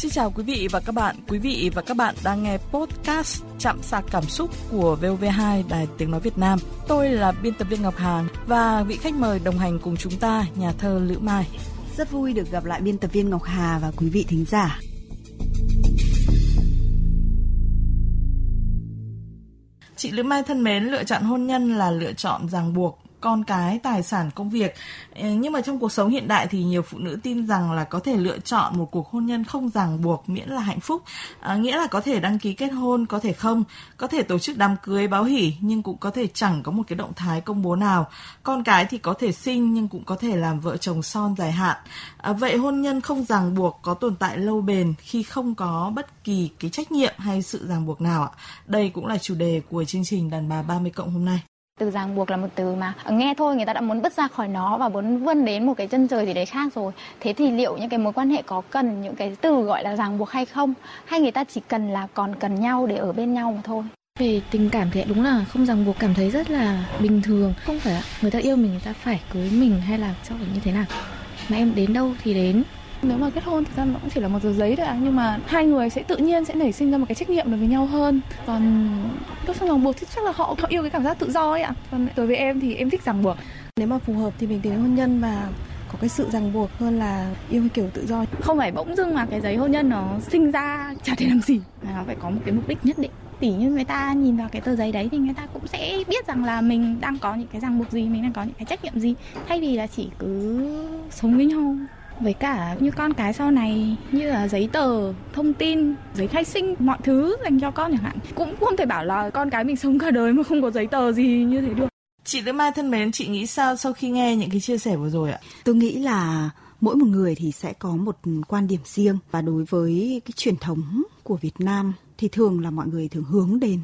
Xin chào quý vị và các bạn. Quý vị và các bạn đang nghe podcast Chạm sạc cảm xúc của VOV2 Đài Tiếng Nói Việt Nam. Tôi là biên tập viên Ngọc Hằng và vị khách mời đồng hành cùng chúng ta, nhà thơ Lữ Mai. Rất vui được gặp lại biên tập viên Ngọc Hà và quý vị thính giả. Chị Lữ Mai thân mến, lựa chọn hôn nhân là lựa chọn ràng buộc con cái, tài sản, công việc. Ờ, nhưng mà trong cuộc sống hiện đại thì nhiều phụ nữ tin rằng là có thể lựa chọn một cuộc hôn nhân không ràng buộc miễn là hạnh phúc. À, nghĩa là có thể đăng ký kết hôn, có thể không, có thể tổ chức đám cưới báo hỉ nhưng cũng có thể chẳng có một cái động thái công bố nào. Con cái thì có thể sinh nhưng cũng có thể làm vợ chồng son dài hạn. À, vậy hôn nhân không ràng buộc có tồn tại lâu bền khi không có bất kỳ cái trách nhiệm hay sự ràng buộc nào ạ? Đây cũng là chủ đề của chương trình đàn bà 30 cộng hôm nay từ ràng buộc là một từ mà nghe thôi, người ta đã muốn bứt ra khỏi nó và muốn vươn đến một cái chân trời gì đấy khác rồi. Thế thì liệu những cái mối quan hệ có cần những cái từ gọi là ràng buộc hay không? Hay người ta chỉ cần là còn cần nhau để ở bên nhau mà thôi? Về tình cảm thì đúng là không ràng buộc, cảm thấy rất là bình thường. Không phải người ta yêu mình, người ta phải cưới mình hay là cho như thế nào? Mà em đến đâu thì đến nếu mà kết hôn thực ra nó cũng chỉ là một tờ giấy thôi à nhưng mà hai người sẽ tự nhiên sẽ nảy sinh ra một cái trách nhiệm đối với nhau hơn. Còn lúc xong ràng buộc thì chắc là họ họ yêu cái cảm giác tự do ấy ạ. Còn đối với em thì em thích ràng buộc. Nếu mà phù hợp thì mình tiến hôn nhân và có cái sự ràng buộc hơn là yêu kiểu tự do. Không phải bỗng dưng mà cái giấy hôn nhân nó sinh ra chả thể làm gì. Mà nó phải có một cái mục đích nhất định. Tỉ như người ta nhìn vào cái tờ giấy đấy thì người ta cũng sẽ biết rằng là mình đang có những cái ràng buộc gì mình đang có những cái trách nhiệm gì. Thay vì là chỉ cứ sống với nhau với cả như con cái sau này như là giấy tờ, thông tin, giấy khai sinh, mọi thứ dành cho con chẳng hạn. Cũng không thể bảo là con cái mình sống cả đời mà không có giấy tờ gì như thế được chị Lữ Mai thân mến, chị nghĩ sao sau khi nghe những cái chia sẻ vừa rồi ạ? Tôi nghĩ là mỗi một người thì sẽ có một quan điểm riêng. Và đối với cái truyền thống của Việt Nam thì thường là mọi người thường hướng đến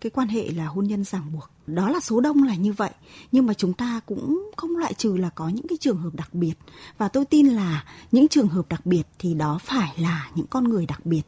cái quan hệ là hôn nhân ràng buộc. Đó là số đông là như vậy. Nhưng mà chúng ta cũng không loại trừ là có những cái trường hợp đặc biệt. Và tôi tin là những trường hợp đặc biệt thì đó phải là những con người đặc biệt.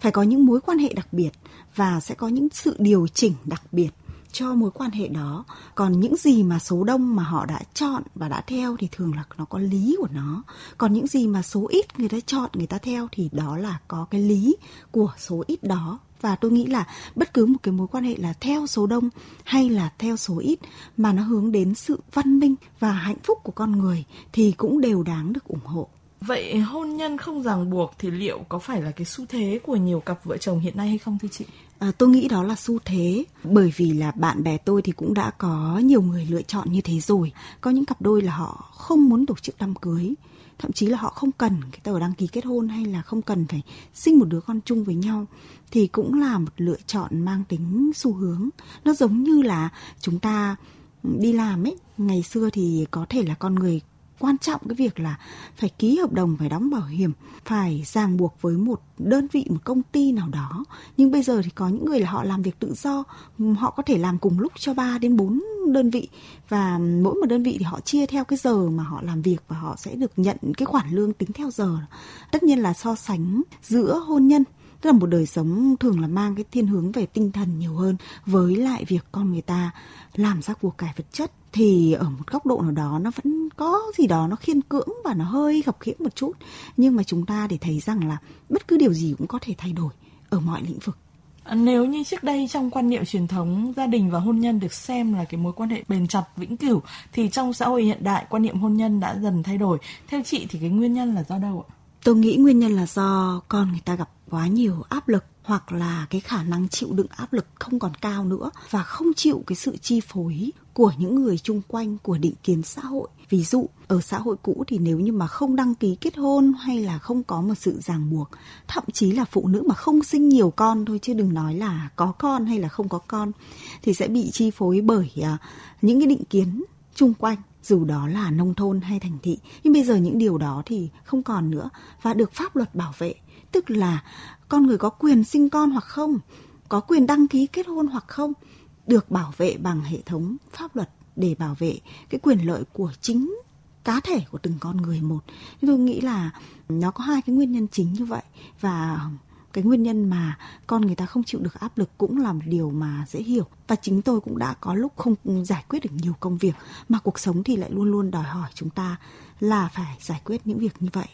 Phải có những mối quan hệ đặc biệt và sẽ có những sự điều chỉnh đặc biệt cho mối quan hệ đó. Còn những gì mà số đông mà họ đã chọn và đã theo thì thường là nó có lý của nó. Còn những gì mà số ít người ta chọn, người ta theo thì đó là có cái lý của số ít đó. Và tôi nghĩ là bất cứ một cái mối quan hệ là theo số đông hay là theo số ít mà nó hướng đến sự văn minh và hạnh phúc của con người thì cũng đều đáng được ủng hộ. Vậy hôn nhân không ràng buộc thì liệu có phải là cái xu thế của nhiều cặp vợ chồng hiện nay hay không thưa chị? À, tôi nghĩ đó là xu thế. Bởi vì là bạn bè tôi thì cũng đã có nhiều người lựa chọn như thế rồi. Có những cặp đôi là họ không muốn tổ chức đám cưới. Thậm chí là họ không cần cái tờ đăng ký kết hôn hay là không cần phải sinh một đứa con chung với nhau. Thì cũng là một lựa chọn mang tính xu hướng. Nó giống như là chúng ta đi làm ấy. Ngày xưa thì có thể là con người quan trọng cái việc là phải ký hợp đồng, phải đóng bảo hiểm, phải ràng buộc với một đơn vị, một công ty nào đó. Nhưng bây giờ thì có những người là họ làm việc tự do, họ có thể làm cùng lúc cho 3 đến 4 đơn vị. Và mỗi một đơn vị thì họ chia theo cái giờ mà họ làm việc và họ sẽ được nhận cái khoản lương tính theo giờ. Tất nhiên là so sánh giữa hôn nhân, tức là một đời sống thường là mang cái thiên hướng về tinh thần nhiều hơn với lại việc con người ta làm ra của cải vật chất, thì ở một góc độ nào đó nó vẫn có gì đó nó khiên cưỡng và nó hơi gặp khiễng một chút. Nhưng mà chúng ta để thấy rằng là bất cứ điều gì cũng có thể thay đổi ở mọi lĩnh vực. À, nếu như trước đây trong quan niệm truyền thống gia đình và hôn nhân được xem là cái mối quan hệ bền chặt vĩnh cửu thì trong xã hội hiện đại quan niệm hôn nhân đã dần thay đổi. Theo chị thì cái nguyên nhân là do đâu ạ? Tôi nghĩ nguyên nhân là do con người ta gặp quá nhiều áp lực hoặc là cái khả năng chịu đựng áp lực không còn cao nữa và không chịu cái sự chi phối của những người chung quanh, của định kiến xã hội. Ví dụ, ở xã hội cũ thì nếu như mà không đăng ký kết hôn hay là không có một sự ràng buộc, thậm chí là phụ nữ mà không sinh nhiều con thôi, chứ đừng nói là có con hay là không có con, thì sẽ bị chi phối bởi à, những cái định kiến chung quanh, dù đó là nông thôn hay thành thị. Nhưng bây giờ những điều đó thì không còn nữa và được pháp luật bảo vệ. Tức là con người có quyền sinh con hoặc không, có quyền đăng ký kết hôn hoặc không được bảo vệ bằng hệ thống pháp luật để bảo vệ cái quyền lợi của chính cá thể của từng con người một. Tôi nghĩ là nó có hai cái nguyên nhân chính như vậy. Và cái nguyên nhân mà con người ta không chịu được áp lực cũng là một điều mà dễ hiểu. Và chính tôi cũng đã có lúc không giải quyết được nhiều công việc, mà cuộc sống thì lại luôn luôn đòi hỏi chúng ta là phải giải quyết những việc như vậy.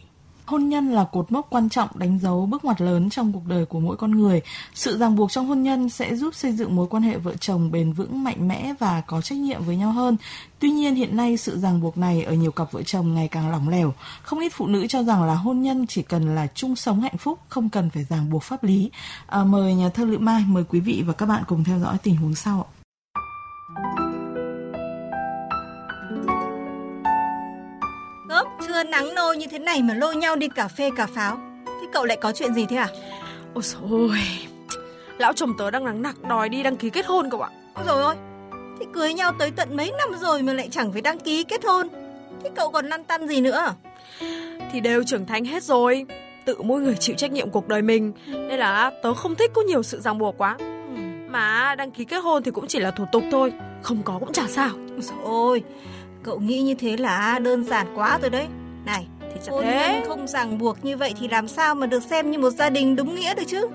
Hôn nhân là cột mốc quan trọng đánh dấu bước ngoặt lớn trong cuộc đời của mỗi con người. Sự ràng buộc trong hôn nhân sẽ giúp xây dựng mối quan hệ vợ chồng bền vững, mạnh mẽ và có trách nhiệm với nhau hơn. Tuy nhiên hiện nay sự ràng buộc này ở nhiều cặp vợ chồng ngày càng lỏng lẻo. Không ít phụ nữ cho rằng là hôn nhân chỉ cần là chung sống hạnh phúc, không cần phải ràng buộc pháp lý. À, mời nhà thơ Lữ Mai, mời quý vị và các bạn cùng theo dõi tình huống sau. ạ. Nắng nôi như thế này mà lôi nhau đi cà phê cà pháo. Thế cậu lại có chuyện gì thế à? Ôi ôi, lão chồng tớ đang nắng nặc đòi đi đăng ký kết hôn cậu ạ. Ôi rồi ôi, thế cưới nhau tới tận mấy năm rồi mà lại chẳng phải đăng ký kết hôn. Thế cậu còn lăn tăn gì nữa? Thì đều trưởng thành hết rồi, tự mỗi người chịu trách nhiệm cuộc đời mình. Nên là tớ không thích có nhiều sự ràng buộc quá. Mà đăng ký kết hôn thì cũng chỉ là thủ tục thôi, không có cũng chả sao. Ôi dồi ôi, cậu nghĩ như thế là đơn giản quá rồi đấy. Này, Thì chẳng hôn thế. nhân không ràng buộc như vậy thì làm sao mà được xem như một gia đình đúng nghĩa được chứ?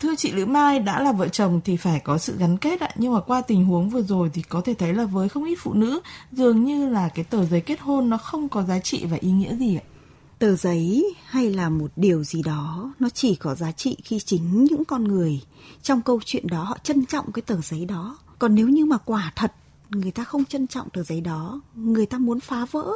Thưa chị Lữ Mai, đã là vợ chồng thì phải có sự gắn kết ạ, nhưng mà qua tình huống vừa rồi thì có thể thấy là với không ít phụ nữ, dường như là cái tờ giấy kết hôn nó không có giá trị và ý nghĩa gì ạ. Tờ giấy hay là một điều gì đó nó chỉ có giá trị khi chính những con người trong câu chuyện đó họ trân trọng cái tờ giấy đó. Còn nếu như mà quả thật người ta không trân trọng tờ giấy đó, người ta muốn phá vỡ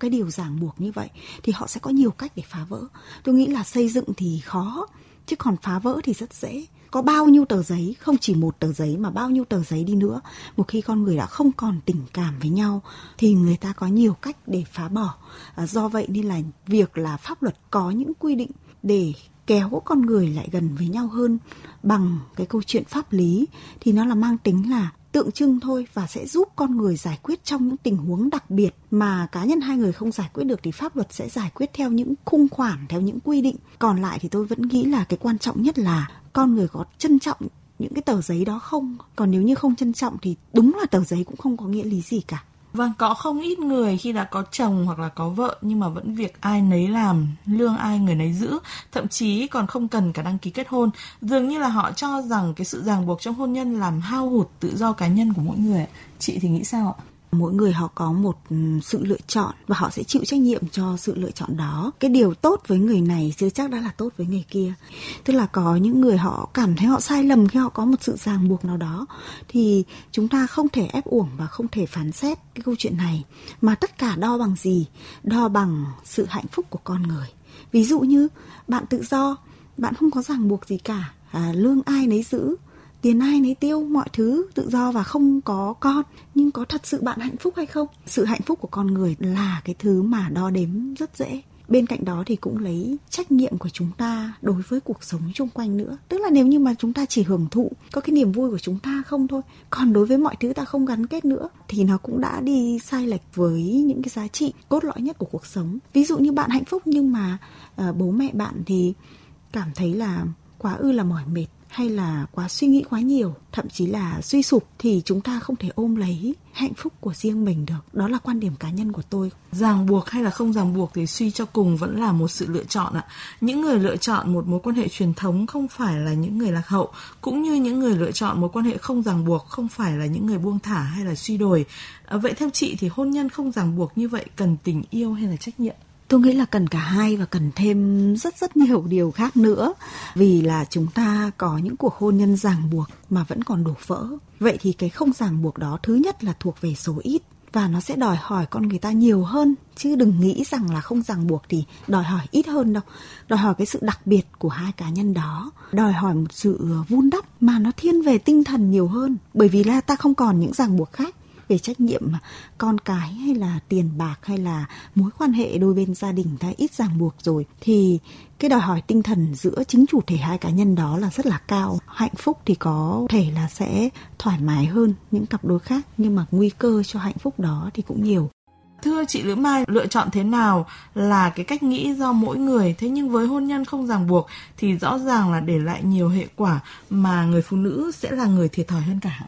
cái điều ràng buộc như vậy thì họ sẽ có nhiều cách để phá vỡ. Tôi nghĩ là xây dựng thì khó, chứ còn phá vỡ thì rất dễ. Có bao nhiêu tờ giấy, không chỉ một tờ giấy mà bao nhiêu tờ giấy đi nữa, một khi con người đã không còn tình cảm với nhau thì người ta có nhiều cách để phá bỏ. À, do vậy nên là việc là pháp luật có những quy định để kéo con người lại gần với nhau hơn bằng cái câu chuyện pháp lý thì nó là mang tính là tượng trưng thôi và sẽ giúp con người giải quyết trong những tình huống đặc biệt mà cá nhân hai người không giải quyết được thì pháp luật sẽ giải quyết theo những khung khoản theo những quy định còn lại thì tôi vẫn nghĩ là cái quan trọng nhất là con người có trân trọng những cái tờ giấy đó không còn nếu như không trân trọng thì đúng là tờ giấy cũng không có nghĩa lý gì cả Vâng, có không ít người khi đã có chồng hoặc là có vợ nhưng mà vẫn việc ai nấy làm, lương ai người nấy giữ, thậm chí còn không cần cả đăng ký kết hôn. Dường như là họ cho rằng cái sự ràng buộc trong hôn nhân làm hao hụt tự do cá nhân của mỗi người. Chị thì nghĩ sao ạ? Mỗi người họ có một ừ, sự lựa chọn và họ sẽ chịu trách nhiệm cho sự lựa chọn đó. Cái điều tốt với người này chưa chắc đã là tốt với người kia. Tức là có những người họ cảm thấy họ sai lầm khi họ có một sự ràng buộc nào đó thì chúng ta không thể ép uổng và không thể phán xét cái câu chuyện này. Mà tất cả đo bằng gì? Đo bằng sự hạnh phúc của con người. Ví dụ như bạn tự do bạn không có ràng buộc gì cả. À, lương ai nấy giữ tiền ai nấy tiêu mọi thứ tự do và không có con. Nhưng có thật sự bạn hạnh phúc hay không? Sự hạnh phúc của con người là cái thứ mà đo đếm rất dễ. Bên cạnh đó thì cũng lấy trách nhiệm của chúng ta đối với cuộc sống xung quanh nữa. Tức là nếu như mà chúng ta chỉ hưởng thụ có cái niềm vui của chúng ta không thôi còn đối với mọi thứ ta không gắn kết nữa thì nó cũng đã đi sai lệch với những cái giá trị cốt lõi nhất của cuộc sống. Ví dụ như bạn hạnh phúc nhưng mà uh, bố mẹ bạn thì cảm thấy là quá ư là mỏi mệt hay là quá suy nghĩ quá nhiều thậm chí là suy sụp thì chúng ta không thể ôm lấy hạnh phúc của riêng mình được đó là quan điểm cá nhân của tôi Ràng buộc hay là không ràng buộc thì suy cho cùng vẫn là một sự lựa chọn ạ. Những người lựa chọn một mối quan hệ truyền thống không phải là những người lạc hậu, cũng như những người lựa chọn mối quan hệ không ràng buộc không phải là những người buông thả hay là suy đồi. À, vậy theo chị thì hôn nhân không ràng buộc như vậy cần tình yêu hay là trách nhiệm? Tôi nghĩ là cần cả hai và cần thêm rất rất nhiều điều khác nữa. Vì là chúng ta có những cuộc hôn nhân ràng buộc mà vẫn còn đổ vỡ. Vậy thì cái không ràng buộc đó thứ nhất là thuộc về số ít và nó sẽ đòi hỏi con người ta nhiều hơn. Chứ đừng nghĩ rằng là không ràng buộc thì đòi hỏi ít hơn đâu. Đòi hỏi cái sự đặc biệt của hai cá nhân đó. Đòi hỏi một sự vun đắp mà nó thiên về tinh thần nhiều hơn. Bởi vì là ta không còn những ràng buộc khác về trách nhiệm con cái hay là tiền bạc hay là mối quan hệ đôi bên gia đình đã ít ràng buộc rồi thì cái đòi hỏi tinh thần giữa chính chủ thể hai cá nhân đó là rất là cao. Hạnh phúc thì có thể là sẽ thoải mái hơn những cặp đôi khác nhưng mà nguy cơ cho hạnh phúc đó thì cũng nhiều. Thưa chị Lữ Mai, lựa chọn thế nào là cái cách nghĩ do mỗi người, thế nhưng với hôn nhân không ràng buộc thì rõ ràng là để lại nhiều hệ quả mà người phụ nữ sẽ là người thiệt thòi hơn cả.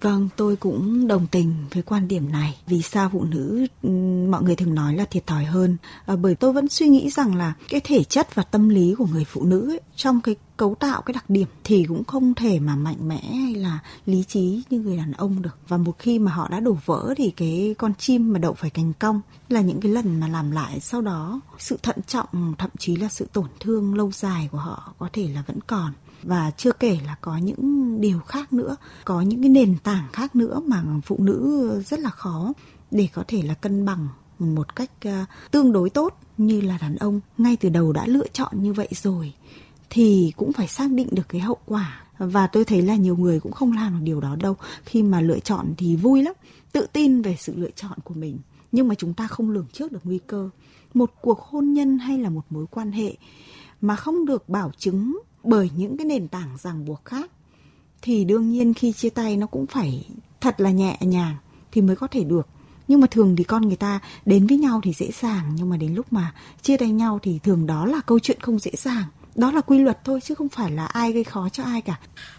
Vâng, tôi cũng đồng tình với quan điểm này. Vì sao phụ nữ ừ, mọi người thường nói là thiệt thòi hơn? À, bởi tôi vẫn suy nghĩ rằng là cái thể chất và tâm lý của người phụ nữ ấy, trong cái cấu tạo cái đặc điểm thì cũng không thể mà mạnh mẽ hay là lý trí như người đàn ông được và một khi mà họ đã đổ vỡ thì cái con chim mà đậu phải cành cong là những cái lần mà làm lại sau đó sự thận trọng thậm chí là sự tổn thương lâu dài của họ có thể là vẫn còn và chưa kể là có những điều khác nữa, có những cái nền tảng khác nữa mà phụ nữ rất là khó để có thể là cân bằng một cách ờ, tương đối tốt như là đàn ông. Ngay từ đầu đã lựa chọn như vậy rồi thì cũng phải xác định được cái hậu quả. Và tôi thấy là nhiều người cũng không làm được điều đó đâu. Khi mà lựa chọn thì vui lắm, tự tin về sự lựa chọn của mình. Nhưng mà chúng ta không lường trước được nguy cơ. Một cuộc hôn nhân hay là một mối quan hệ mà không được bảo chứng bởi những cái nền tảng ràng buộc khác, thì đương nhiên khi chia tay nó cũng phải thật là nhẹ nhàng thì mới có thể được. Nhưng mà thường thì con người ta đến với nhau thì dễ dàng, nhưng mà đến lúc mà chia tay nhau thì thường đó là câu chuyện không dễ dàng đó là quy luật thôi chứ không phải là ai gây khó cho ai cả.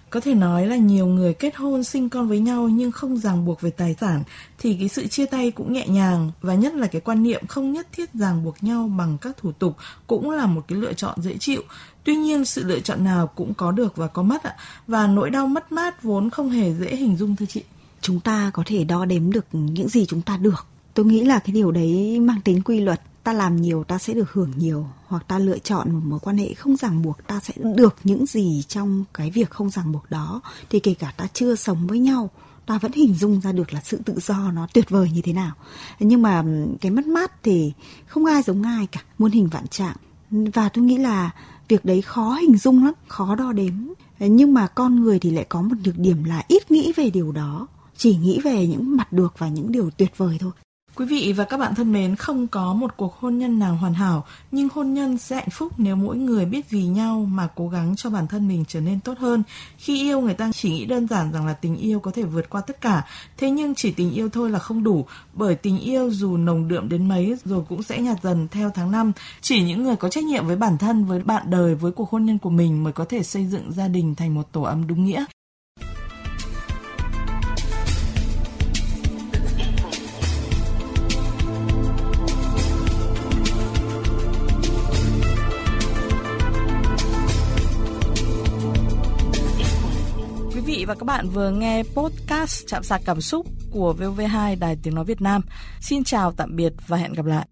Có thể nói là nhiều người kết hôn sinh con với nhau nhưng không ràng buộc về tài sản thì cái sự chia tay cũng nhẹ nhàng. Và nhất là cái quan niệm không nhất thiết ràng buộc nhau bằng các thủ tục cũng là một cái lựa chọn dễ chịu. Tuy nhiên sự lựa chọn nào cũng có được và có mất ạ. Và nỗi đau mất mát vốn không hề dễ hình dung thưa chị. Chúng ta có thể đo đếm được những gì chúng ta được. Tôi nghĩ là cái điều đấy mang tính quy luật ta làm nhiều, ta sẽ được hưởng nhiều, hoặc ta lựa chọn một mối quan hệ không ràng buộc, ta sẽ được những gì trong cái việc không ràng buộc đó. Thì kể cả ta chưa sống với nhau, ta vẫn hình dung ra được là sự tự do nó tuyệt vời như thế nào. Nhưng mà cái mất mát thì không ai giống ai cả, muôn hình vạn trạng. Và tôi nghĩ là việc đấy khó hình dung lắm, khó đo đếm. Nhưng mà con người thì lại có một nhược điểm là ít nghĩ về điều đó, chỉ nghĩ về những mặt được và những điều tuyệt vời thôi. Quý vị và các bạn thân mến, không có một cuộc hôn nhân nào hoàn hảo, nhưng hôn nhân sẽ hạnh phúc nếu mỗi người biết vì nhau mà cố gắng cho bản thân mình trở nên tốt hơn. Khi yêu người ta chỉ nghĩ đơn giản rằng là tình yêu có thể vượt qua tất cả, thế nhưng chỉ tình yêu thôi là không đủ, bởi tình yêu dù nồng đượm đến mấy rồi cũng sẽ nhạt dần theo tháng năm. Chỉ những người có trách nhiệm với bản thân, với bạn đời, với cuộc hôn nhân của mình mới có thể xây dựng gia đình thành một tổ ấm đúng nghĩa. Và các bạn vừa nghe podcast Chạm sạc cảm xúc của VV2 Đài Tiếng Nói Việt Nam. Xin chào, tạm biệt và hẹn gặp lại.